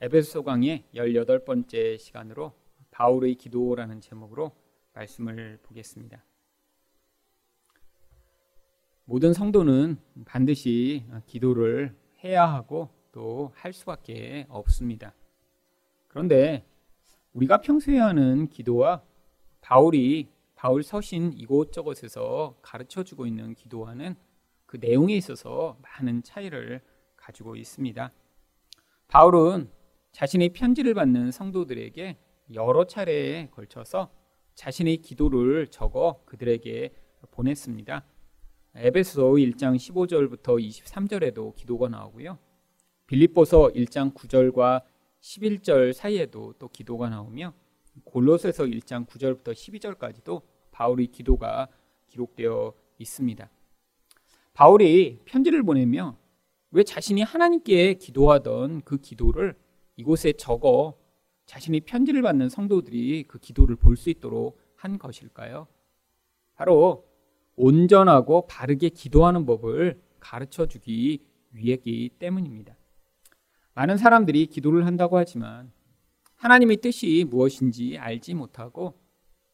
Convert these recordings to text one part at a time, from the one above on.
에베소 강의 18번째 시간으로 바울의 기도라는 제목으로 말씀을 보겠습니다. 모든 성도는 반드시 기도를 해야 하고 또 할 수밖에 없습니다. 그런데 우리가 평소에 하는 기도와 바울이 바울 서신 이곳저곳에서 가르쳐 주고 있는 기도와는 그 내용에 있어서 많은 차이를 가지고 있습니다. 바울은 자신의 편지를 받는 성도들에게 여러 차례에 걸쳐서 자신의 기도를 적어 그들에게 보냈습니다. 에베소 1장 15절부터 23절에도 기도가 나오고요. 빌립보서 1장 9절과 11절 사이에도 또 기도가 나오며 골로새서 1장 9절부터 12절까지도 바울의 기도가 기록되어 있습니다. 바울이 편지를 보내며 왜 자신이 하나님께 기도하던 그 기도를 이곳에 적어 자신이 편지를 받는 성도들이 그 기도를 볼 수 있도록 한 것일까요? 바로 온전하고 바르게 기도하는 법을 가르쳐 주기 위해기 때문입니다. 많은 사람들이 기도를 한다고 하지만 하나님의 뜻이 무엇인지 알지 못하고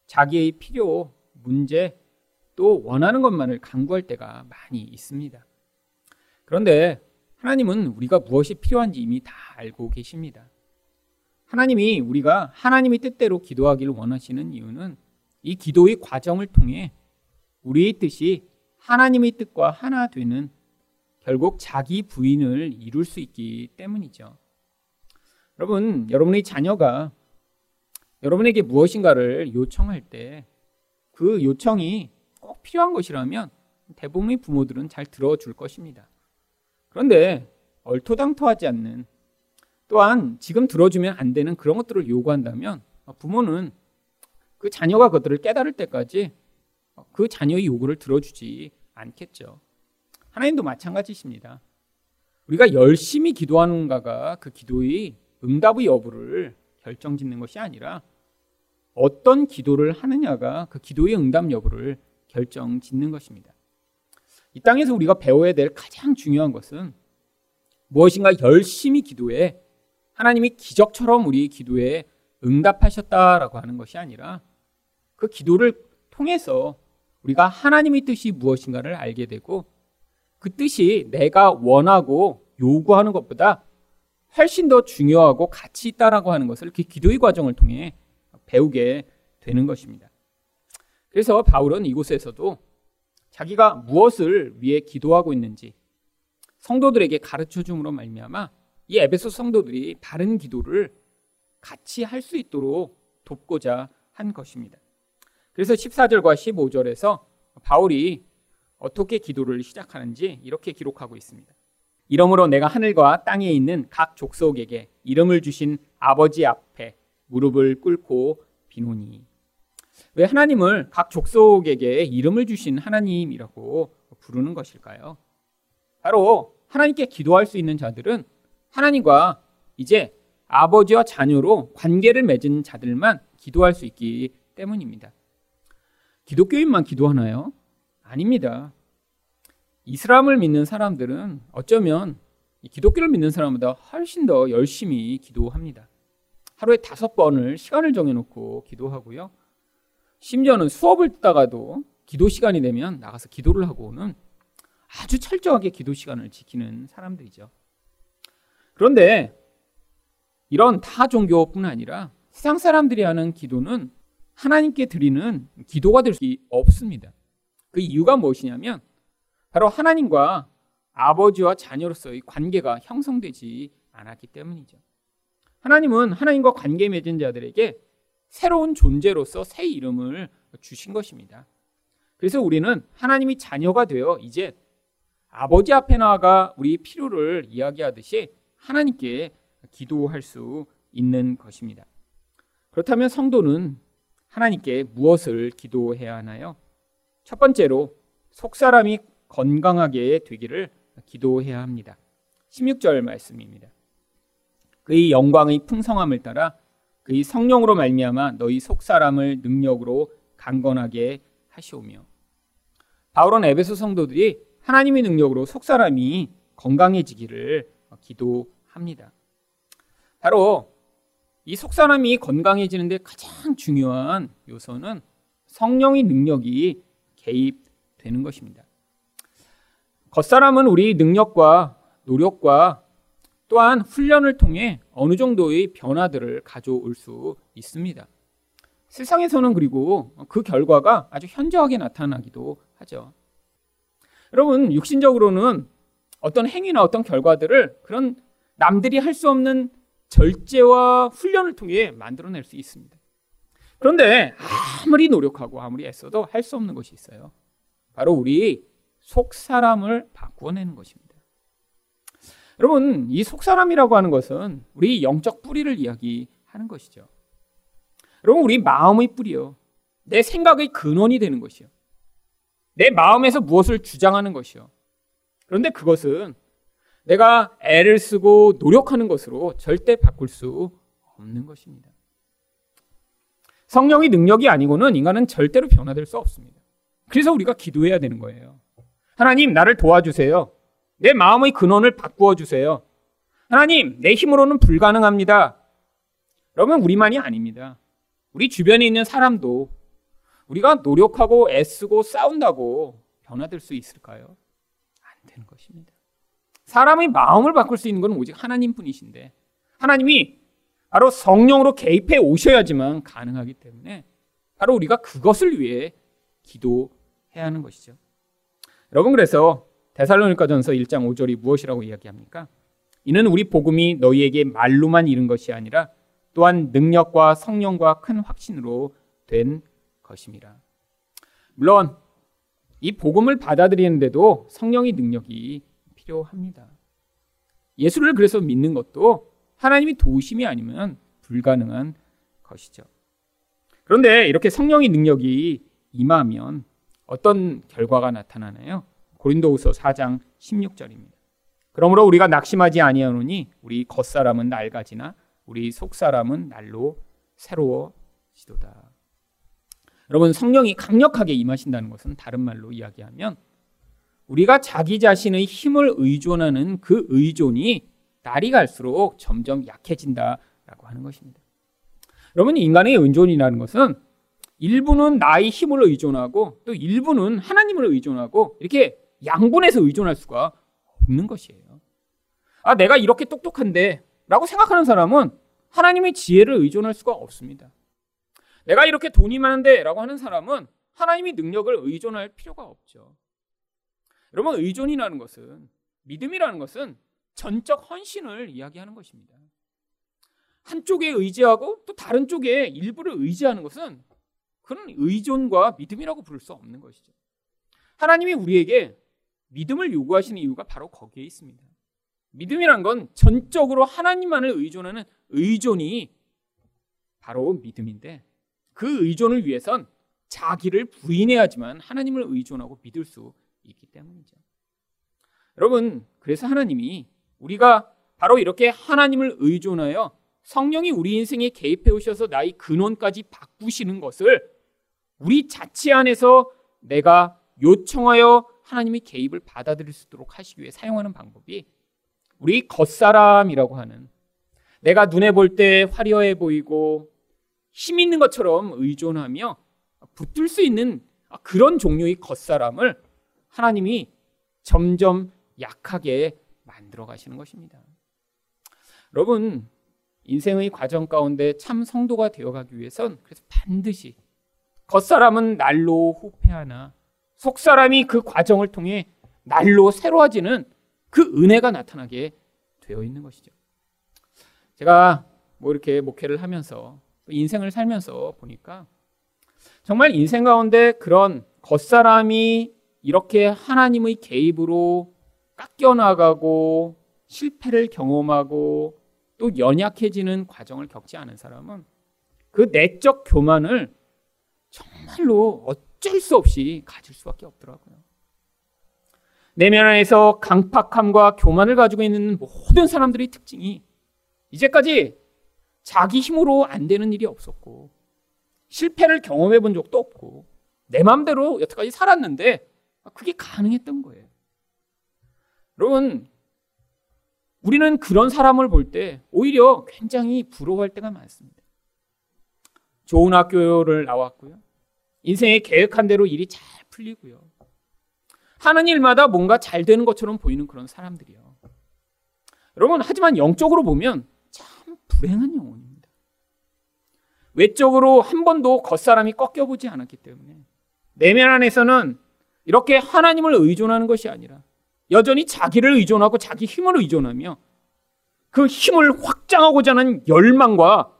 자기의 필요, 문제, 또 원하는 것만을 강구할 때가 많이 있습니다. 그런데 하나님은 우리가 무엇이 필요한지 이미 다 알고 계십니다. 하나님이 우리가 하나님의 뜻대로 기도하기를 원하시는 이유는 이 기도의 과정을 통해 우리의 뜻이 하나님의 뜻과 하나 되는 결국 자기 부인을 이룰 수 있기 때문이죠. 여러분, 여러분의 자녀가 여러분에게 무엇인가를 요청할 때 그 요청이 꼭 필요한 것이라면 대부분의 부모들은 잘 들어줄 것입니다. 그런데 얼토당토하지 않는 또한 지금 들어주면 안 되는 그런 것들을 요구한다면 부모는 그 자녀가 그것들을 깨달을 때까지 그 자녀의 요구를 들어주지 않겠죠. 하나님도 마찬가지십니다. 우리가 열심히 기도하는가가 그 기도의 응답의 여부를 결정짓는 것이 아니라 어떤 기도를 하느냐가 그 기도의 응답 여부를 결정짓는 것입니다. 이 땅에서 우리가 배워야 될 가장 중요한 것은 무엇인가 열심히 기도해 하나님이 기적처럼 우리 기도에 응답하셨다라고 하는 것이 아니라 그 기도를 통해서 우리가 하나님의 뜻이 무엇인가를 알게 되고 그 뜻이 내가 원하고 요구하는 것보다 훨씬 더 중요하고 가치 있다라고 하는 것을 그 기도의 과정을 통해 배우게 되는 것입니다. 그래서 바울은 이곳에서도 자기가 무엇을 위해 기도하고 있는지 성도들에게 가르쳐 줌으로 말미암아 이 에베소 성도들이 바른 기도를 같이 할 수 있도록 돕고자 한 것입니다. 그래서 14절과 15절에서 바울이 어떻게 기도를 시작하는지 이렇게 기록하고 있습니다. 이러므로 내가 하늘과 땅에 있는 각 족속에게 이름을 주신 아버지 앞에 무릎을 꿇고 비노니. 왜 하나님을 각 족속에게 이름을 주신 하나님이라고 부르는 것일까요? 바로 하나님께 기도할 수 있는 자들은 하나님과 이제 아버지와 자녀로 관계를 맺은 자들만 기도할 수 있기 때문입니다. 기독교인만 기도하나요? 아닙니다. 이슬람을 믿는 사람들은 어쩌면 기독교를 믿는 사람보다 훨씬 더 열심히 기도합니다. 하루에 다섯 번을 시간을 정해놓고 기도하고요. 심지어는 수업을 듣다가도 기도 시간이 되면 나가서 기도를 하고 오는 아주 철저하게 기도 시간을 지키는 사람들이죠. 그런데 이런 타 종교뿐 아니라 세상 사람들이 하는 기도는 하나님께 드리는 기도가 될 수 없습니다. 그 이유가 무엇이냐면 바로 하나님과 아버지와 자녀로서의 관계가 형성되지 않았기 때문이죠. 하나님은 하나님과 관계 맺은 자들에게 새로운 존재로서 새 이름을 주신 것입니다. 그래서 우리는 하나님이 자녀가 되어 이제 아버지 앞에 나아가 우리 필요를 이야기하듯이 하나님께 기도할 수 있는 것입니다. 그렇다면 성도는 하나님께 무엇을 기도해야 하나요? 첫 번째로 속사람이 건강하게 되기를 기도해야 합니다. 16절 말씀입니다. 그의 영광의 풍성함을 따라 그의 성령으로 말미암아 너희 속사람을 능력으로 강건하게 하시오며 바울은 에베소 성도들이 하나님의 능력으로 속사람이 건강해지기를 기도합니다. 바로 이 속사람이 건강해지는데 가장 중요한 요소는 성령의 능력이 개입되는 것입니다. 겉사람은 우리 능력과 노력과 또한 훈련을 통해 어느 정도의 변화들을 가져올 수 있습니다. 세상에서는 그리고 그 결과가 아주 현저하게 나타나기도 하죠. 여러분, 육신적으로는 어떤 행위나 어떤 결과들을 그런 남들이 할 수 없는 절제와 훈련을 통해 만들어낼 수 있습니다. 그런데 아무리 노력하고 아무리 애써도 할 수 없는 것이 있어요. 바로 우리 속 사람을 바꾸어내는 것입니다. 여러분, 이 속 사람이라고 하는 것은 우리 영적 뿌리를 이야기하는 것이죠. 여러분, 우리 마음의 뿌리요. 내 생각의 근원이 되는 것이요. 내 마음에서 무엇을 주장하는 것이요. 그런데 그것은 내가 애를 쓰고 노력하는 것으로 절대 바꿀 수 없는 것입니다. 성령의 능력이 아니고는 인간은 절대로 변화될 수 없습니다. 그래서 우리가 기도해야 되는 거예요. 하나님, 나를 도와주세요. 내 마음의 근원을 바꾸어 주세요. 하나님, 내 힘으로는 불가능합니다. 그러면 우리만이 아닙니다. 우리 주변에 있는 사람도 우리가 노력하고 애쓰고 싸운다고 변화될 수 있을까요? 안 되는 것입니다. 사람의 마음을 바꿀 수 있는 건 오직 하나님 뿐이신데 하나님이 바로 성령으로 개입해 오셔야지만 가능하기 때문에 바로 우리가 그것을 위해 기도해야 하는 것이죠. 여러분 그래서 데살로니가전서 1장 5절이 무엇이라고 이야기합니까? 이는 우리 복음이 너희에게 말로만 이른 것이 아니라 또한 능력과 성령과 큰 확신으로 된 것임이라. 물론 이 복음을 받아들이는데도 성령의 능력이 필요합니다. 예수를 그래서 믿는 것도 하나님이 도우심이 아니면 불가능한 것이죠. 그런데 이렇게 성령의 능력이 임하면 어떤 결과가 나타나나요? 고린도후서 4장 16절입니다. 그러므로 우리가 낙심하지 아니하노니 우리 겉사람은 낡아지나 우리 속사람은 날로 새로워지도다. 여러분 성령이 강력하게 임하신다는 것은 다른 말로 이야기하면 우리가 자기 자신의 힘을 의존하는 그 의존이 날이 갈수록 점점 약해진다라고 하는 것입니다. 여러분 인간의 의존이라는 것은 일부는 나의 힘을 의존하고 또 일부는 하나님을 의존하고 이렇게 양분해서 의존할 수가 없는 것이에요. 아, 내가 이렇게 똑똑한데 라고 생각하는 사람은 하나님의 지혜를 의존할 수가 없습니다. 내가 이렇게 돈이 많은데 라고 하는 사람은 하나님의 능력을 의존할 필요가 없죠. 여러분, 의존이라는 것은, 믿음이라는 것은 전적 헌신을 이야기하는 것입니다. 한쪽에 의지하고 또 다른 쪽에 일부를 의지하는 것은 그런 의존과 믿음이라고 부를 수 없는 것이죠. 하나님이 우리에게 믿음을 요구하시는 이유가 바로 거기에 있습니다. 믿음이란 건 전적으로 하나님만을 의존하는 의존이 바로 믿음인데 그 의존을 위해선 자기를 부인해야지만 하나님을 의존하고 믿을 수 있기 때문이죠. 여러분, 그래서 하나님이 우리가 바로 이렇게 하나님을 의존하여 성령이 우리 인생에 개입해 오셔서 나의 근원까지 바꾸시는 것을 우리 자체 안에서 내가 요청하여 하나님의 개입을 받아들일 수 있도록 하시기 위해 사용하는 방법이 우리 겉사람이라고 하는 내가 눈에 볼 때 화려해 보이고 힘 있는 것처럼 의존하며 붙들 수 있는 그런 종류의 겉사람을 하나님이 점점 약하게 만들어 가시는 것입니다. 여러분, 인생의 과정 가운데 참 성도가 되어 가기 위해선 그래서 반드시 겉사람은 날로 후패하나 속 사람이 그 과정을 통해 날로 새로워지는 그 은혜가 나타나게 되어 있는 것이죠. 제가 뭐 이렇게 목회를 하면서 인생을 살면서 보니까 정말 인생 가운데 그런 겉사람이 이렇게 하나님의 개입으로 깎여나가고 실패를 경험하고 또 연약해지는 과정을 겪지 않은 사람은 그 내적 교만을 정말로 어쩔 수 없이 가질 수밖에 없더라고요. 내면 안에서 강팍함과 교만을 가지고 있는 모든 사람들의 특징이 이제까지 자기 힘으로 안 되는 일이 없었고 실패를 경험해 본 적도 없고 내 마음대로 여태까지 살았는데 그게 가능했던 거예요. 여러분 우리는 그런 사람을 볼 때 오히려 굉장히 부러워할 때가 많습니다. 좋은 학교를 나왔고요. 인생에 계획한 대로 일이 잘 풀리고요. 하는 일마다 뭔가 잘 되는 것처럼 보이는 그런 사람들이요. 여러분, 하지만 영적으로 보면 참 불행한 영혼입니다. 외적으로 한 번도 겉사람이 꺾여보지 않았기 때문에 내면 안에서는 이렇게 하나님을 의존하는 것이 아니라 여전히 자기를 의존하고 자기 힘을 의존하며 그 힘을 확장하고자 하는 열망과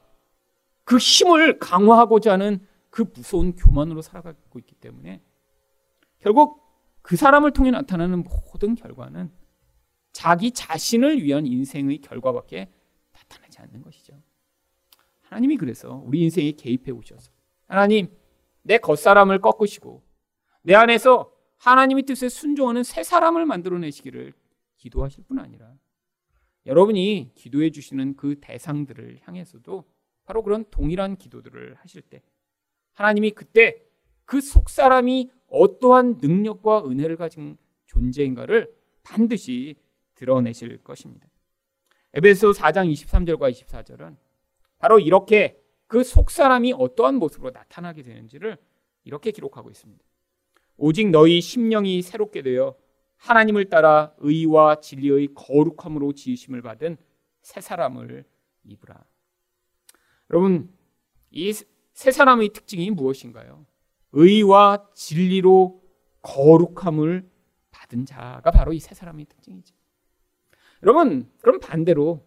그 힘을 강화하고자 하는 그 무서운 교만으로 살아가고 있기 때문에 결국 그 사람을 통해 나타나는 모든 결과는 자기 자신을 위한 인생의 결과밖에 나타나지 않는 것이죠. 하나님이 그래서 우리 인생에 개입해 오셔서 하나님 내 겉사람을 꺾으시고 내 안에서 하나님의 뜻에 순종하는 새 사람을 만들어내시기를 기도하실 뿐 아니라 여러분이 기도해 주시는 그 대상들을 향해서도 바로 그런 동일한 기도들을 하실 때 하나님이 그때 그 속 사람이 어떠한 능력과 은혜를 가진 존재인가를 반드시 드러내실 것입니다. 에베소 4장 23절과 24절은 바로 이렇게 그 속 사람이 어떠한 모습으로 나타나게 되는지를 이렇게 기록하고 있습니다. 오직 너희 심령이 새롭게 되어 하나님을 따라 의와 진리의 거룩함으로 지으심을 받은 새 사람을 입으라. 여러분, 이 새 사람의 특징이 무엇인가요? 의와 진리로 거룩함을 받은 자가 바로 이새 사람의 특징이죠. 여러분, 그럼 반대로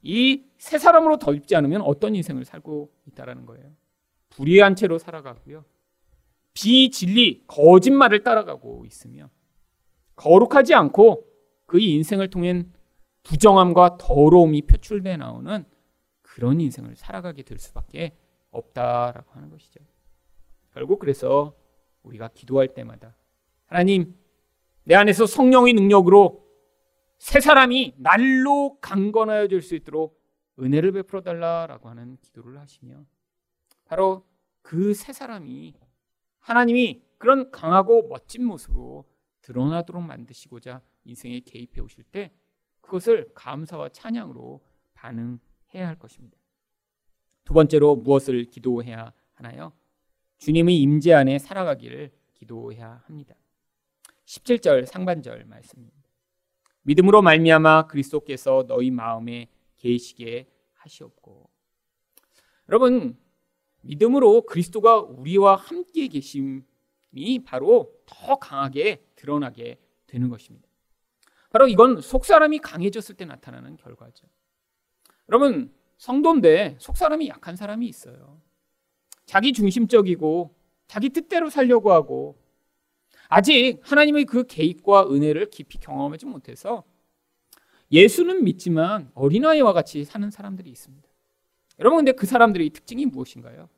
이새 사람으로 더 입지 않으면 어떤 인생을 살고 있다라는 거예요. 불의한 채로 살아가고요. 비진리, 거짓말을 따라가고 있으며 거룩하지 않고 그의 인생을 통해 부정함과 더러움이 표출돼 나오는 그런 인생을 살아가게 될 수밖에 없다라고 하는 것이죠. 결국 그래서 우리가 기도할 때마다 하나님 내 안에서 성령의 능력으로 새 사람이 날로 강건하여 질 수 있도록 은혜를 베풀어 달라라고 하는 기도를 하시며 바로 그 새 사람이 하나님이 그런 강하고 멋진 모습으로 드러나도록 만드시고자 인생에 개입해 오실 때 그것을 감사와 찬양으로 반응해야 할 것입니다. 두 번째로 무엇을 기도해야 하나요? 주님의 임재 안에 살아가기를 기도해야 합니다. 17절 상반절 말씀입니다. 믿음으로 말미암아 그리스도께서 너희 마음에 계시게 하시옵고. 여러분 믿음으로 그리스도가 우리와 함께 계심이 바로 더 강하게 드러나게 되는 것입니다. 바로 이건 속 사람이 강해졌을 때 나타나는 결과죠. 여러분, 성도인데 속사람이 약한 사람이 있어요. 자기 중심적이고 자기 뜻대로 살려고 하고 아직 하나님의 그 개입과 은혜를 깊이 경험하지 못해서 예수는 믿지만 어린아이와 같이 사는 사람들이 있습니다. 여러분 근데 그 사람들의 특징이 무엇인가요?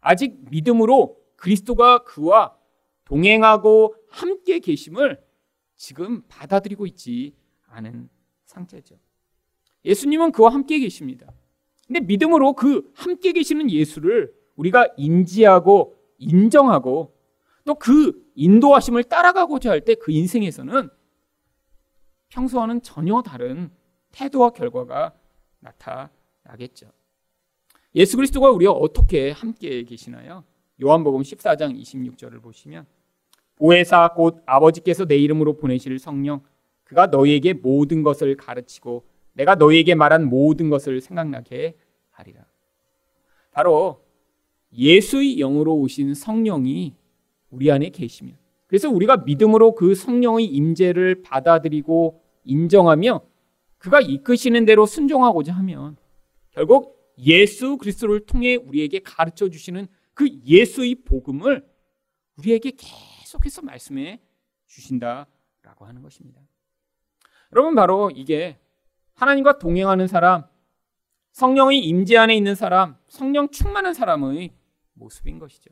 아직 믿음으로 그리스도가 그와 동행하고 함께 계심을 지금 받아들이고 있지 않은 상태죠. 예수님은 그와 함께 계십니다. 근데 믿음으로 그 함께 계시는 예수를 우리가 인지하고 인정하고 또 그 인도하심을 따라가고자 할 때 그 인생에서는 평소와는 전혀 다른 태도와 결과가 나타나겠죠. 예수 그리스도가 우리와 어떻게 함께 계시나요? 요한복음 14장 26절을 보시면 보혜사 곧 아버지께서 내 이름으로 보내실 성령 그가 너희에게 모든 것을 가르치고 내가 너희에게 말한 모든 것을 생각나게 하리라. 바로 예수의 영으로 오신 성령이 우리 안에 계시면 그래서 우리가 믿음으로 그 성령의 임재를 받아들이고 인정하며 그가 이끄시는 대로 순종하고자 하면 결국 예수 그리스도를 통해 우리에게 가르쳐 주시는 그 예수의 복음을 우리에게 계속해서 말씀해 주신다라고 하는 것입니다. 여러분 바로 이게 하나님과 동행하는 사람, 성령의 임재 안에 있는 사람, 성령 충만한 사람의 모습인 것이죠.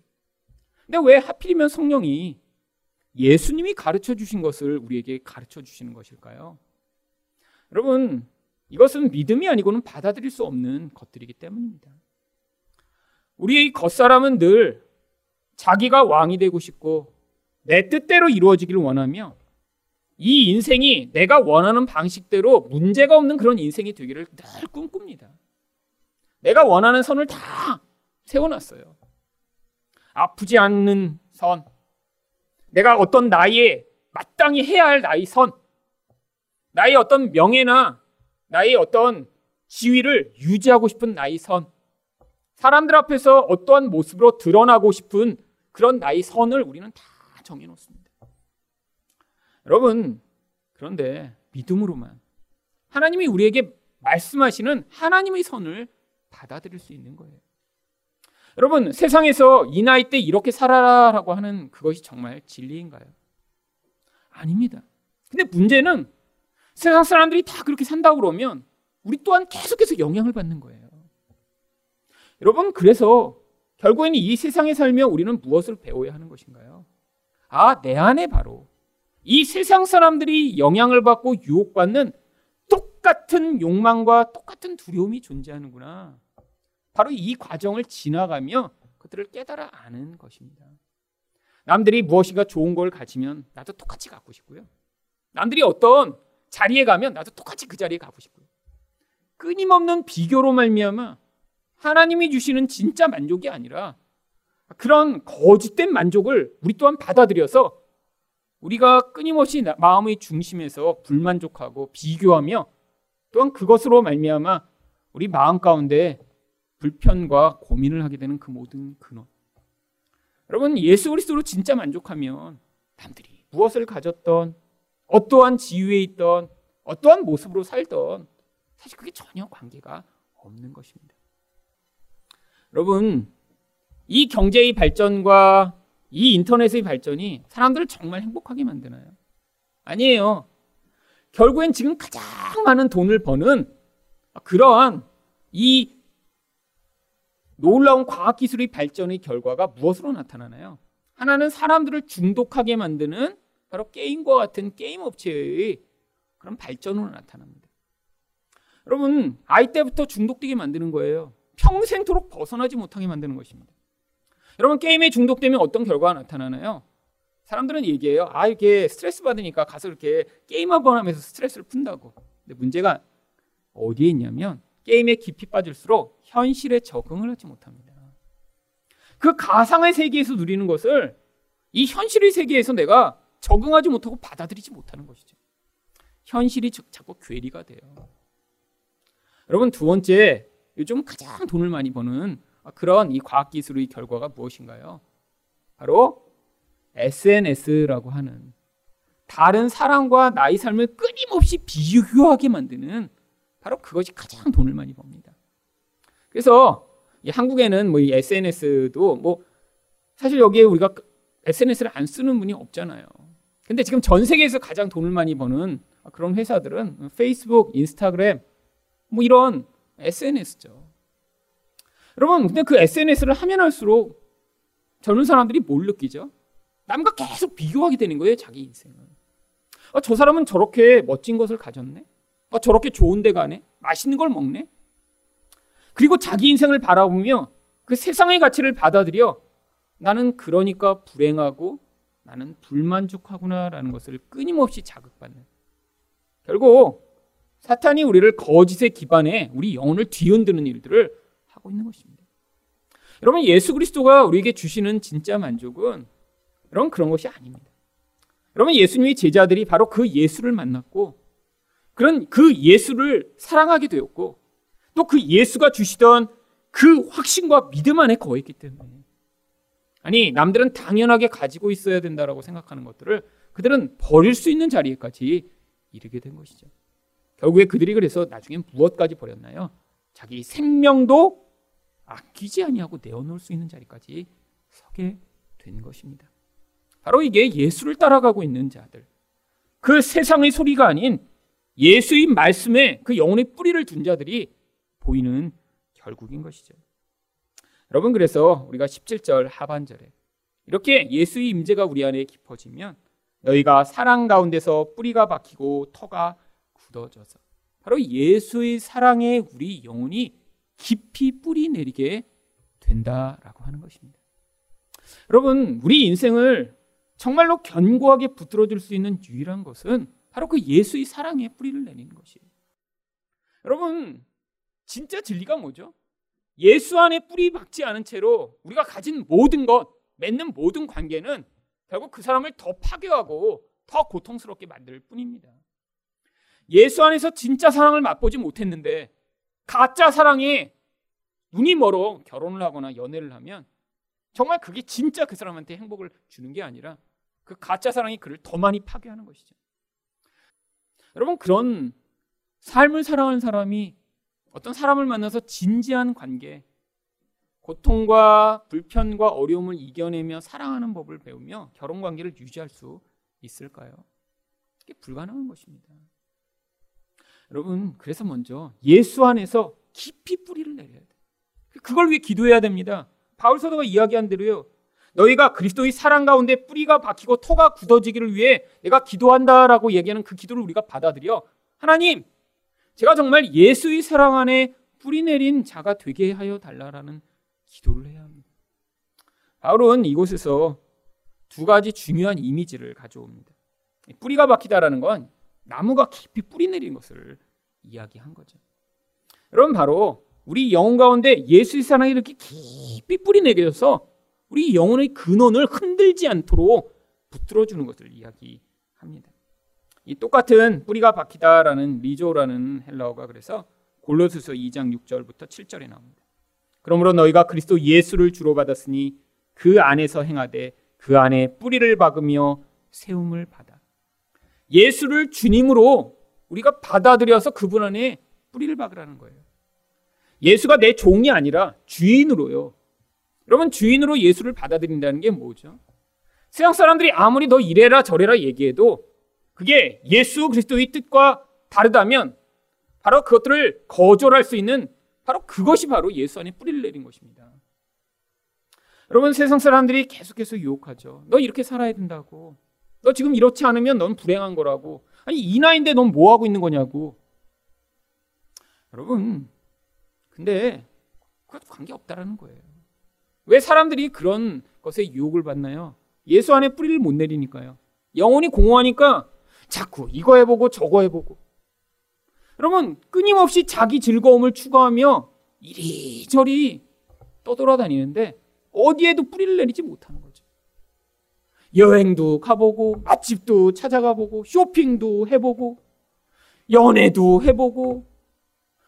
근데 왜 하필이면 성령이 예수님이 가르쳐 주신 것을 우리에게 가르쳐 주시는 것일까요? 여러분, 이것은 믿음이 아니고는 받아들일 수 없는 것들이기 때문입니다. 우리의 겉사람은 늘 자기가 왕이 되고 싶고 내 뜻대로 이루어지기를 원하며 이 인생이 내가 원하는 방식대로 문제가 없는 그런 인생이 되기를 늘 꿈꿉니다. 내가 원하는 선을 다 세워놨어요. 아프지 않는 선. 내가 어떤 나이에 마땅히 해야 할 나이 선. 나의 어떤 명예나 나의 어떤 지위를 유지하고 싶은 나이 선. 사람들 앞에서 어떠한 모습으로 드러나고 싶은 그런 나이 선을 우리는 다 정해놓습니다. 여러분, 그런데 믿음으로만 하나님이 우리에게 말씀하시는 하나님의 선을 받아들일 수 있는 거예요. 여러분, 세상에서 이 나이 때 이렇게 살아라라고 하는 그것이 정말 진리인가요? 아닙니다. 근데 문제는 세상 사람들이 다 그렇게 산다고 그러면 우리 또한 계속해서 영향을 받는 거예요. 여러분, 그래서 결국에는 이 세상에 살며 우리는 무엇을 배워야 하는 것인가요? 아, 내 안에 바로 이 세상 사람들이 영향을 받고 유혹받는 똑같은 욕망과 똑같은 두려움이 존재하는구나. 바로 이 과정을 지나가며 그들을 깨달아 아는 것입니다. 남들이 무엇인가 좋은 걸 가지면 나도 똑같이 갖고 싶고요. 남들이 어떤 자리에 가면 나도 똑같이 그 자리에 가고 싶고요. 끊임없는 비교로 말미암아 하나님이 주시는 진짜 만족이 아니라 그런 거짓된 만족을 우리 또한 받아들여서 우리가 끊임없이 마음의 중심에서 불만족하고 비교하며 또한 그것으로 말미암아 우리 마음 가운데 불편과 고민을 하게 되는 그 모든 근원. 여러분 예수 그리스도로 진짜 만족하면 남들이 무엇을 가졌던 어떠한 지위에 있던 어떠한 모습으로 살던 사실 그게 전혀 관계가 없는 것입니다. 여러분 이 경제의 발전과 이 인터넷의 발전이 사람들을 정말 행복하게 만드나요? 아니에요. 결국엔 지금 가장 많은 돈을 버는 그러한 이 놀라운 과학기술의 발전의 결과가 무엇으로 나타나나요? 하나는 사람들을 중독하게 만드는 바로 게임과 같은 게임 업체의 그런 발전으로 나타납니다. 여러분, 아이 때부터 중독되게 만드는 거예요. 평생토록 벗어나지 못하게 만드는 것입니다. 여러분, 게임에 중독되면 어떤 결과가 나타나나요? 사람들은 얘기해요. 아, 이렇게 스트레스 받으니까 가서 이렇게 게임 한 번 하면서 스트레스를 푼다고. 근데 문제가 어디에 있냐면 게임에 깊이 빠질수록 현실에 적응을 하지 못합니다. 그 가상의 세계에서 누리는 것을 이 현실의 세계에서 내가 적응하지 못하고 받아들이지 못하는 것이죠. 현실이 자꾸 괴리가 돼요. 여러분 두 번째 요즘 가장 돈을 많이 버는 그런 이 과학 기술의 결과가 무엇인가요? 바로 SNS라고 하는 다른 사람과 나의 삶을 끊임없이 비교하게 만드는 바로 그것이 가장 돈을 많이 법니다. 그래서 한국에는 뭐 이 SNS도 뭐 사실 여기에 우리가 SNS를 안 쓰는 분이 없잖아요. 근데 지금 전 세계에서 가장 돈을 많이 버는 그런 회사들은 페이스북, 인스타그램 뭐 이런 SNS죠. 여러분, 근데 그 SNS를 하면 할수록 젊은 사람들이 뭘 느끼죠? 남과 계속 비교하게 되는 거예요, 자기 인생을. 아, 저 사람은 저렇게 멋진 것을 가졌네? 아, 저렇게 좋은 데 가네? 맛있는 걸 먹네? 그리고 자기 인생을 바라보며 그 세상의 가치를 받아들여 나는 그러니까 불행하고 나는 불만족하구나라는 것을 끊임없이 자극받는. 결국 사탄이 우리를 거짓에 기반해 우리 영혼을 뒤흔드는 일들을 하고 있는 것입니다. 여러분 예수 그리스도가 우리에게 주시는 진짜 만족은 여러분 그런 것이 아닙니다. 여러분 예수님의 제자들이 바로 그 예수를 만났고 그런 그 예수를 사랑하게 되었고 또 그 예수가 주시던 그 확신과 믿음 안에 거했기 때문에 아니 남들은 당연하게 가지고 있어야 된다라고 생각하는 것들을 그들은 버릴 수 있는 자리에까지 이르게 된 것이죠. 결국에 그들이 그래서 나중에 무엇까지 버렸나요? 자기 생명도 아끼지 아니하고 내어놓을 수 있는 자리까지 서게 된 것입니다. 바로 이게 예수를 따라가고 있는 자들. 그 세상의 소리가 아닌 예수의 말씀에 그 영혼의 뿌리를 둔 자들이 보이는 결국인 것이죠. 여러분 그래서 우리가 17절 하반절에 이렇게 예수의 임재가 우리 안에 깊어지면 너희가 사랑 가운데서 뿌리가 박히고 터가 굳어져서 바로 예수의 사랑에 우리 영혼이 깊이 뿌리 내리게 된다라고 하는 것입니다. 여러분, 우리 인생을 정말로 견고하게 붙들어 줄 수 있는 유일한 것은 바로 그 예수의 사랑에 뿌리를 내리는 것이에요. 여러분, 진짜 진리가 뭐죠? 예수 안에 뿌리 박지 않은 채로 우리가 가진 모든 것, 맺는 모든 관계는 결국 그 사람을 더 파괴하고 더 고통스럽게 만들 뿐입니다. 예수 안에서 진짜 사랑을 맛보지 못했는데 가짜 사랑에 눈이 멀어 결혼을 하거나 연애를 하면 정말 그게 진짜 그 사람한테 행복을 주는 게 아니라 그 가짜 사랑이 그를 더 많이 파괴하는 것이죠. 여러분 그런 삶을 살아가는 사람이 어떤 사람을 만나서 진지한 관계, 고통과 불편과 어려움을 이겨내며 사랑하는 법을 배우며 결혼 관계를 유지할 수 있을까요? 그게 불가능한 것입니다. 여러분, 그래서 먼저 예수 안에서 깊이 뿌리를 내려야 돼. 그걸 위해 기도해야 됩니다. 바울 사도가 이야기한 대로요. 너희가 그리스도의 사랑 가운데 뿌리가 박히고 토가 굳어지기를 위해 내가 기도한다라고 얘기하는 그 기도를 우리가 받아들여 하나님, 제가 정말 예수의 사랑 안에 뿌리 내린 자가 되게 하여 달라라는 기도를 해야 합니다. 바울은 이곳에서 두 가지 중요한 이미지를 가져옵니다. 뿌리가 박히다라는 건 나무가 깊이 뿌리 내린 것을 이야기한 거죠. 여러분 바로 우리 영혼 가운데 예수의 사랑이 이렇게 깊이 뿌리 내려서 우리 영혼의 근원을 흔들지 않도록 붙들어 주는 것을 이야기합니다. 이 똑같은 뿌리가 박히다라는 리조라는 헬라어가 그래서 골로새서 2장 6절부터 7절에 나옵니다. 그러므로 너희가 그리스도 예수를 주로 받았으니 그 안에서 행하되 그 안에 뿌리를 박으며 세움을 받아. 예수를 주님으로 우리가 받아들여서 그분 안에 뿌리를 박으라는 거예요. 예수가 내 종이 아니라 주인으로요. 여러분 주인으로 예수를 받아들인다는 게 뭐죠? 세상 사람들이 아무리 너 이래라 저래라 얘기해도 그게 예수 그리스도의 뜻과 다르다면 바로 그것들을 거절할 수 있는 바로 그것이 바로 예수 안에 뿌리를 내린 것입니다. 여러분 세상 사람들이 계속해서 유혹하죠. 너 이렇게 살아야 된다고. 너 지금 이렇지 않으면 넌 불행한 거라고. 아니 이 나이인데 넌 뭐 하고 있는 거냐고. 여러분 근데 그것 관계 없다라는 거예요. 왜 사람들이 그런 것에 유혹을 받나요? 예수 안에 뿌리를 못 내리니까요. 영혼이 공허하니까 자꾸 이거 해보고 저거 해보고. 여러분 끊임없이 자기 즐거움을 추구하며 이리저리 떠돌아다니는데 어디에도 뿌리를 내리지 못하는 거죠. 여행도 가보고 맛집도 찾아가보고 쇼핑도 해보고 연애도 해보고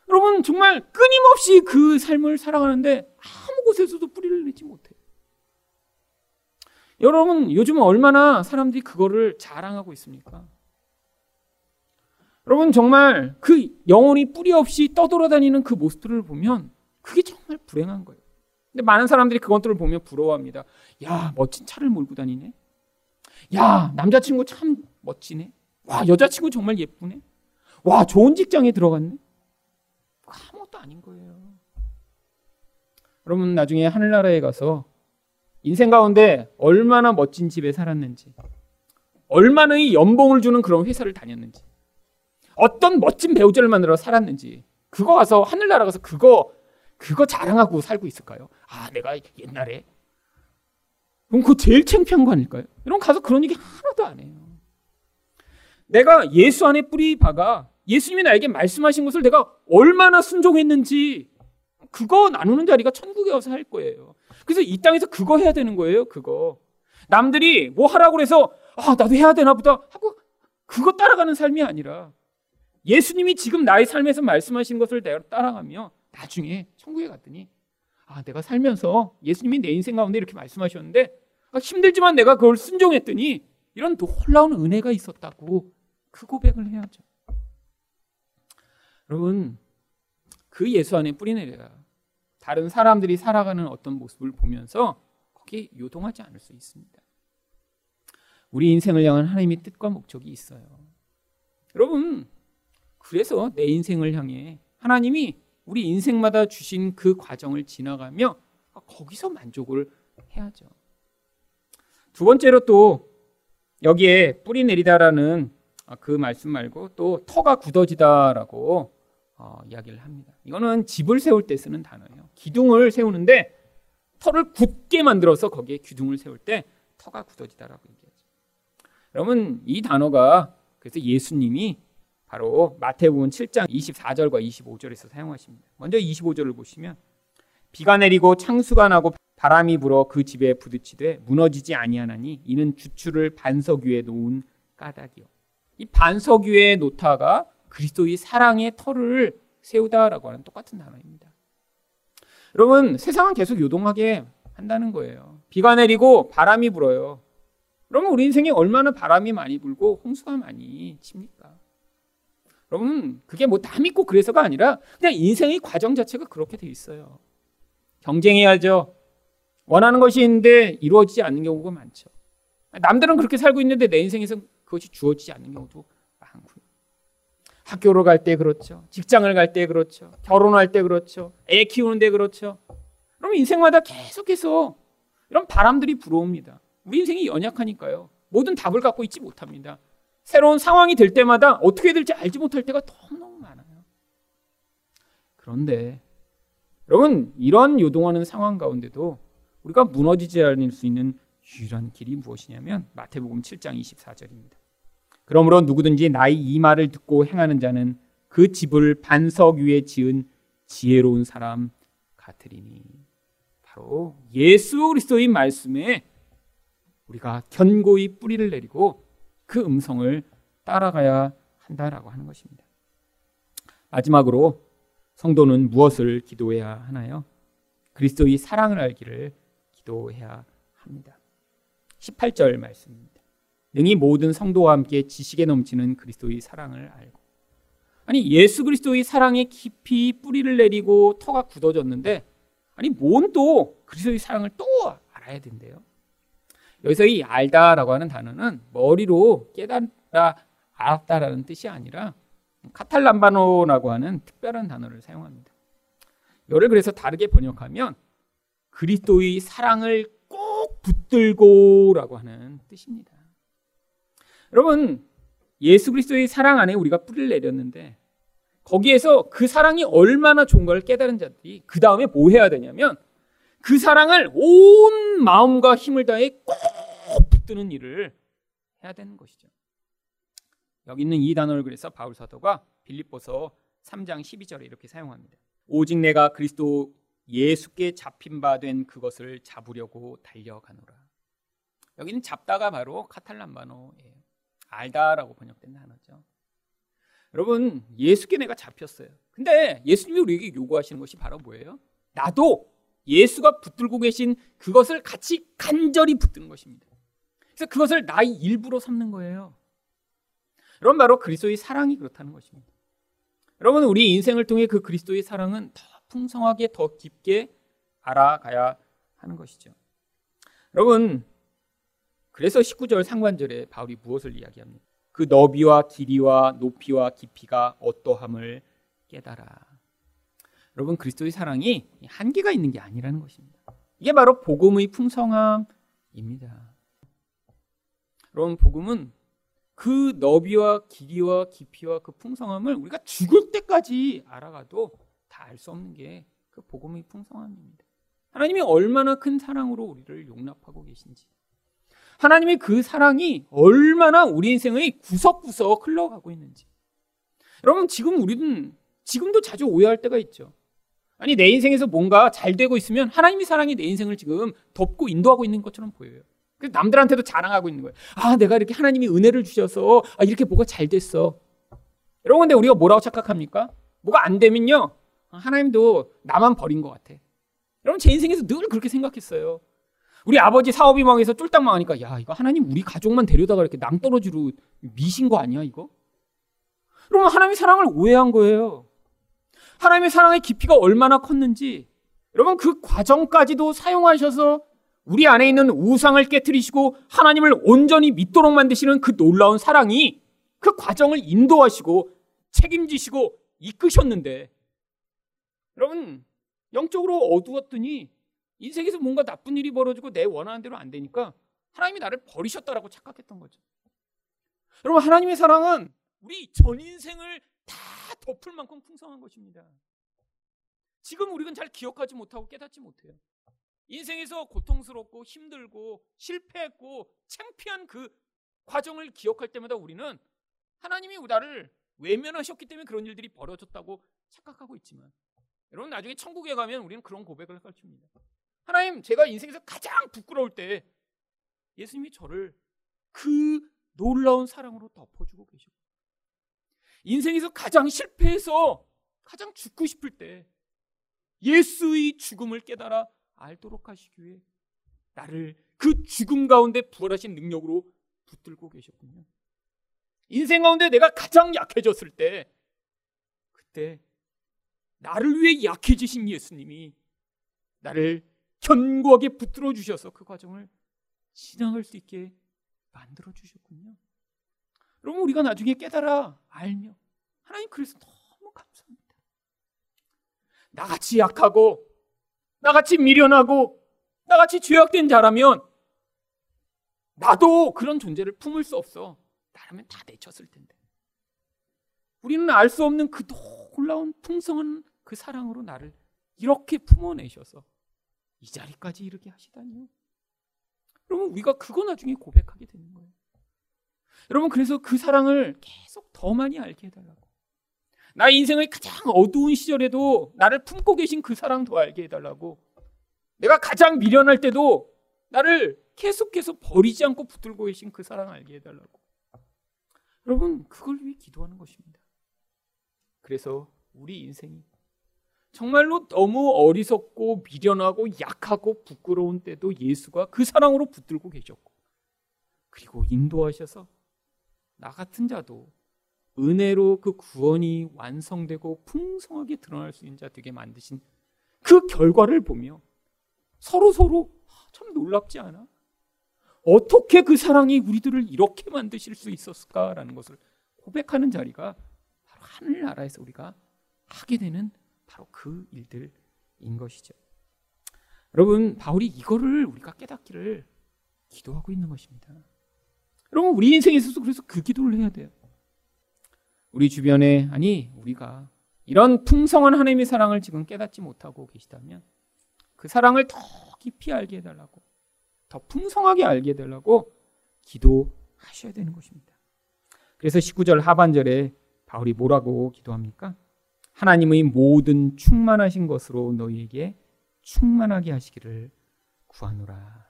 여러분 정말 끊임없이 그 삶을 살아가는데 아무 곳에서도 뿌리를 내지 못해요. 여러분 요즘 얼마나 사람들이 그거를 자랑하고 있습니까? 여러분 정말 그 영혼이 뿌리 없이 떠돌아다니는 그 모습들을 보면 그게 정말 불행한 거예요. 근데 많은 사람들이 그것들을 보면 부러워합니다. 야 멋진 차를 몰고 다니네. 야 남자친구 참 멋지네. 와 여자친구 정말 예쁘네. 와 좋은 직장에 들어갔네. 아무것도 아닌 거예요. 여러분 나중에 하늘나라에 가서 인생 가운데 얼마나 멋진 집에 살았는지, 얼마나의 연봉을 주는 그런 회사를 다녔는지, 어떤 멋진 배우자를 만들어 살았는지, 그거 가서 하늘나라 가서 그거 그거 자랑하고 살고 있을까요? 아, 내가 옛날에 그럼 그거 제일 창피한 거 아닐까요? 여러분 가서 그런 얘기 하나도 안 해요. 내가 예수 안에 뿌리 박아 예수님이 나에게 말씀하신 것을 내가 얼마나 순종했는지 그거 나누는 자리가 천국에 와서 할 거예요. 그래서 이 땅에서 그거 해야 되는 거예요. 그거. 남들이 뭐 하라고 그래서 아 나도 해야 되나 보다 하고 그거 따라가는 삶이 아니라 예수님이 지금 나의 삶에서 말씀하신 것을 내가 따라가며 나중에 천국에 갔더니 아 내가 살면서 예수님이 내 인생 가운데 이렇게 말씀하셨는데 아, 힘들지만 내가 그걸 순종했더니 이런 놀라운 은혜가 있었다고 그 고백을 해야죠. 여러분 그 예수 안에 뿌리내려야 다른 사람들이 살아가는 어떤 모습을 보면서 거기에 요동하지 않을 수 있습니다. 우리 인생을 향한 하나님의 뜻과 목적이 있어요. 여러분 그래서 내 인생을 향해 하나님이 우리 인생마다 주신 그 과정을 지나가며 거기서 만족을 해야죠. 두 번째로 또 여기에 뿌리 내리다라는 그 말씀 말고 또 터가 굳어지다라고 어, 이야기를 합니다. 이거는 집을 세울 때 쓰는 단어예요. 기둥을 세우는데 터를 굳게 만들어서 거기에 기둥을 세울 때 터가 굳어지다라고 얘기하죠. 여러분 이 단어가 그래서 예수님이 바로 마태복음 7장 24절과 25절에서 사용하십니다. 먼저 25절을 보시면 비가 내리고 창수가 나고 바람이 불어 그 집에 부딪히되 무너지지 아니하나니 이는 주추를 반석 위에 놓은 까닭이요. 이 반석 위에 놓다가 그리스도의 사랑의 터를 세우다라고 하는 똑같은 단어입니다. 여러분 세상은 계속 요동하게 한다는 거예요. 비가 내리고 바람이 불어요. 그러면 우리 인생에 얼마나 바람이 많이 불고 홍수가 많이 칩니까? 여러분 그게 뭐다 믿고 그래서가 아니라 그냥 인생의 과정 자체가 그렇게 돼 있어요. 경쟁해야죠. 원하는 것이 있는데 이루어지지 않는 경우가 많죠. 남들은 그렇게 살고 있는데 내 인생에서 그것이 주어지지 않는 경우도 많고요. 학교로 갈 때 그렇죠. 직장을 갈 때 그렇죠. 결혼할 때 그렇죠. 애 키우는데 그렇죠. 그럼 인생마다 계속해서 이런 바람들이 불어옵니다. 우리 인생이 연약하니까요. 모든 답을 갖고 있지 못합니다. 새로운 상황이 될 때마다 어떻게 될지 알지 못할 때가 너무너무 많아요. 그런데 여러분 이런 요동하는 상황 가운데도 우리가 무너지지 않을 수 있는 유일한 길이 무엇이냐면 마태복음 7장 24절입니다. 그러므로 누구든지 나의 이 말을 듣고 행하는 자는 그 집을 반석 위에 지은 지혜로운 사람 같으리니 바로 예수 그리스도의 말씀에 우리가 견고히 뿌리를 내리고 그 음성을 따라가야 한다라고 하는 것입니다. 마지막으로 성도는 무엇을 기도해야 하나요? 그리스도의 사랑을 알기를 기도해야 합니다. 18절 말씀입니다. 능히 모든 성도와 함께 지식에 넘치는 그리스도의 사랑을 알고 아니 예수 그리스도의 사랑에 깊이 뿌리를 내리고 터가 굳어졌는데 아니 뭔 또 그리스도의 사랑을 또 알아야 된대요. 여기서 이 알다라고 하는 단어는 머리로 깨달아 알았다라는 뜻이 아니라 카탈람바노라고 하는 특별한 단어를 사용합니다. 이를 그래서 다르게 번역하면 그리스도의 사랑을 꼭 붙들고라고 하는 뜻입니다. 여러분 예수 그리스도의 사랑 안에 우리가 뿌리를 내렸는데 거기에서 그 사랑이 얼마나 좋은 걸 깨달은 자들이 그 다음에 뭐 해야 되냐면 그 사랑을 온 마음과 힘을 다해 꼭 붙드는 일을 해야 되는 것이죠. 여기 있는 이 단어를 그래서 바울 사도가 빌립보서 3장 12절에 이렇게 사용합니다. 오직 내가 그리스도 예수께 잡힌 바 된 그것을 잡으려고 달려가노라. 여기는 잡다가 바로 카탈란바노예요. 알다라고 번역된 단어죠. 여러분, 예수께 내가 잡혔어요. 근데 예수님이 우리에게 요구하시는 것이 바로 뭐예요? 나도 예수가 붙들고 계신 그것을 같이 간절히 붙드는 것입니다. 그래서 그것을 나의 일부로 삼는 거예요. 여러분, 바로 그리스도의 사랑이 그렇다는 것입니다. 여러분, 우리 인생을 통해 그 그리스도의 사랑은 더 풍성하게 더 깊게 알아가야 하는 것이죠. 여러분, 그래서 19절 상관절에 바울이 무엇을 이야기합니까? 그 너비와 길이와 높이와 깊이가 어떠함을 깨달아. 여러분, 그리스도의 사랑이 한계가 있는 게 아니라는 것입니다. 이게 바로 복음의 풍성함입니다. 여러분, 복음은 그 너비와 길이와 깊이와 그 풍성함을 우리가 죽을 때까지 알아가도 다 알 수 없는 게 그 복음의 풍성함입니다. 하나님이 얼마나 큰 사랑으로 우리를 용납하고 계신지. 하나님의 그 사랑이 얼마나 우리 인생의 구석구석 흘러가고 있는지. 여러분, 지금 우리는 지금도 자주 오해할 때가 있죠. 아니, 내 인생에서 뭔가 잘 되고 있으면 하나님의 사랑이 내 인생을 지금 덮고 인도하고 있는 것처럼 보여요. 그래서 남들한테도 자랑하고 있는 거예요. 아, 내가 이렇게 하나님이 은혜를 주셔서 아, 이렇게 뭐가 잘 됐어. 여러분, 근데 우리가 뭐라고 착각합니까? 뭐가 안 되면요. 하나님도 나만 버린 것 같아. 여러분, 제 인생에서 늘 그렇게 생각했어요. 우리 아버지 사업이 망해서 쫄딱 망하니까, 야, 이거 하나님 우리 가족만 데려다가 이렇게 낭떠러지로 미신 거 아니야, 이거? 여러분, 하나님의 사랑을 오해한 거예요. 하나님의 사랑의 깊이가 얼마나 컸는지, 여러분, 그 과정까지도 사용하셔서 우리 안에 있는 우상을 깨뜨리시고 하나님을 온전히 믿도록 만드시는 그 놀라운 사랑이 그 과정을 인도하시고 책임지시고 이끄셨는데 여러분 영적으로 어두웠더니 인생에서 뭔가 나쁜 일이 벌어지고 내 원하는 대로 안 되니까 하나님이 나를 버리셨다라고 착각했던 거죠. 여러분 하나님의 사랑은 우리 전 인생을 다 덮을 만큼 풍성한 것입니다. 지금 우리는 잘 기억하지 못하고 깨닫지 못해요. 인생에서 고통스럽고 힘들고 실패했고 창피한 그 과정을 기억할 때마다 우리는 하나님이 나를 외면하셨기 때문에 그런 일들이 벌어졌다고 착각하고 있지만 여러분 나중에 천국에 가면 우리는 그런 고백을 할 겁니다. 하나님 제가 인생에서 가장 부끄러울 때 예수님이 저를 그 놀라운 사랑으로 덮어주고 계셨고 인생에서 가장 실패해서 가장 죽고 싶을 때 예수의 죽음을 깨달아 알도록 하시기 위해 나를 그 죽음 가운데 부활하신 능력으로 붙들고 계셨군요. 인생 가운데 내가 가장 약해졌을 때 그때 나를 위해 약해지신 예수님이 나를 견고하게 붙들어 주셔서 그 과정을 지나갈 수 있게 만들어 주셨군요. 여러분 우리가 나중에 깨달아 알며 하나님 그래서 너무 감사합니다. 나같이 약하고 나같이 미련하고 나같이 죄악된 자라면 나도 그런 존재를 품을 수 없어. 나라면 다 내쳤을 텐데. 우리는 알 수 없는 그 놀라운 풍성한 그 사랑으로 나를 이렇게 품어내셔서 이 자리까지 이르게 하시다니요. 여러분 우리가 그거 나중에 고백하게 되는 거예요. 여러분 그래서 그 사랑을 계속 더 많이 알게 해달라고. 나의 인생의 가장 어두운 시절에도 나를 품고 계신 그 사랑 더 알게 해달라고. 내가 가장 미련할 때도 나를 계속해서 버리지 않고 붙들고 계신 그 사랑 알게 해달라고. 여러분 그걸 위해 기도하는 것입니다. 그래서 우리 인생이 정말로 너무 어리석고 미련하고 약하고 부끄러운 때도 예수가 그 사랑으로 붙들고 계셨고 그리고 인도하셔서 나 같은 자도 은혜로 그 구원이 완성되고 풍성하게 드러날 수 있는 자 되게 만드신 그 결과를 보며 서로 서로 아, 참 놀랍지 않아? 어떻게 그 사랑이 우리들을 이렇게 만드실 수 있었을까라는 것을 고백하는 자리가 바로 하늘나라에서 우리가 하게 되는 바로 그 일들인 것이죠. 여러분, 바울이 이거를 우리가 깨닫기를 기도하고 있는 것입니다. 여러분, 우리 인생에 있어서 그래서 그 기도를 해야 돼요. 우리 주변에, 아니, 우리가 이런 풍성한 하나님의 사랑을 지금 깨닫지 못하고 계시다면 그 사랑을 더 깊이 알게 해달라고, 더 풍성하게 알게 해달라고 기도하셔야 되는 것입니다. 그래서 19절 하반절에 바울이 뭐라고 기도합니까? 하나님의 모든 충만하신 것으로 너희에게 충만하게 하시기를 구하노라.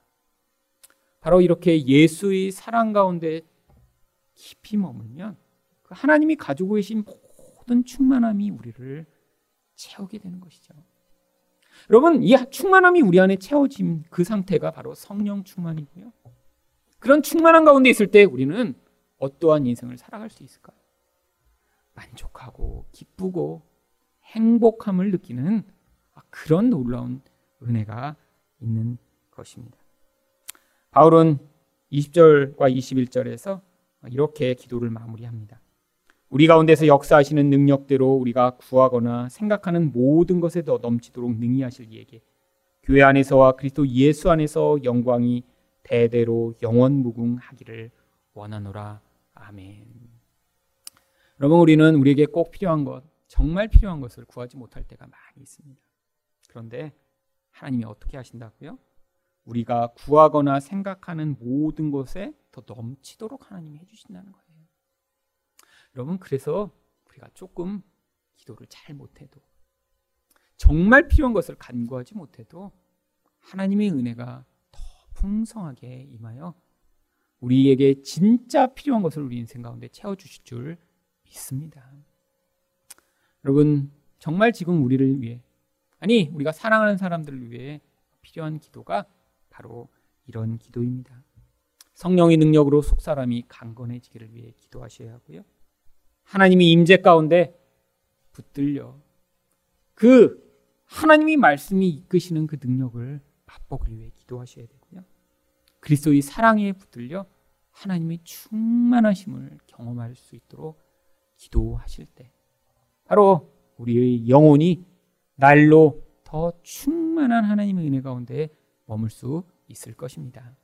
바로 이렇게 예수의 사랑 가운데 깊이 머물면 그 하나님이 가지고 계신 모든 충만함이 우리를 채우게 되는 것이죠. 여러분, 이 충만함이 우리 안에 채워진 그 상태가 바로 성령 충만이고요. 그런 충만한 가운데 있을 때 우리는 어떠한 인생을 살아갈 수 있을까요? 만족하고 기쁘고 행복함을 느끼는 그런 놀라운 은혜가 있는 것입니다. 바울은 20절과 21절에서 이렇게 기도를 마무리합니다. 우리 가운데서 역사하시는 능력대로 우리가 구하거나 생각하는 모든 것에 더 넘치도록 능히 하실 이에게 교회 안에서와 그리스도 예수 안에서 영광이 대대로 영원 무궁하기를 원하노라. 아멘. 여러분 우리는 우리에게 꼭 필요한 것 정말 필요한 것을 구하지 못할 때가 많이 있습니다. 그런데 하나님이 어떻게 하신다고요? 우리가 구하거나 생각하는 모든 것에 더 넘치도록 하나님이 해주신다는 거예요. 여러분, 그래서 우리가 조금 기도를 잘 못해도 정말 필요한 것을 간구하지 못해도 하나님의 은혜가 더 풍성하게 임하여 우리에게 진짜 필요한 것을 우리 인생 가운데 채워주실 줄 믿습니다. 여러분, 정말 지금 우리를 위해, 아니, 우리가 사랑하는 사람들을 위해 필요한 기도가 바로 이런 기도입니다. 성령의 능력으로 속 사람이 강건해지기를 위해 기도하셔야 하고요. 하나님이 임재 가운데 붙들려 그 하나님이 말씀이 이끄시는 그 능력을 맛보기 위해 기도하셔야 되고요. 그리스도의 사랑에 붙들려 하나님의 충만하심을 경험할 수 있도록 기도하실 때 바로 우리의 영혼이 날로 더 충만한 하나님의 은혜 가운데 머물 수 있을 것입니다.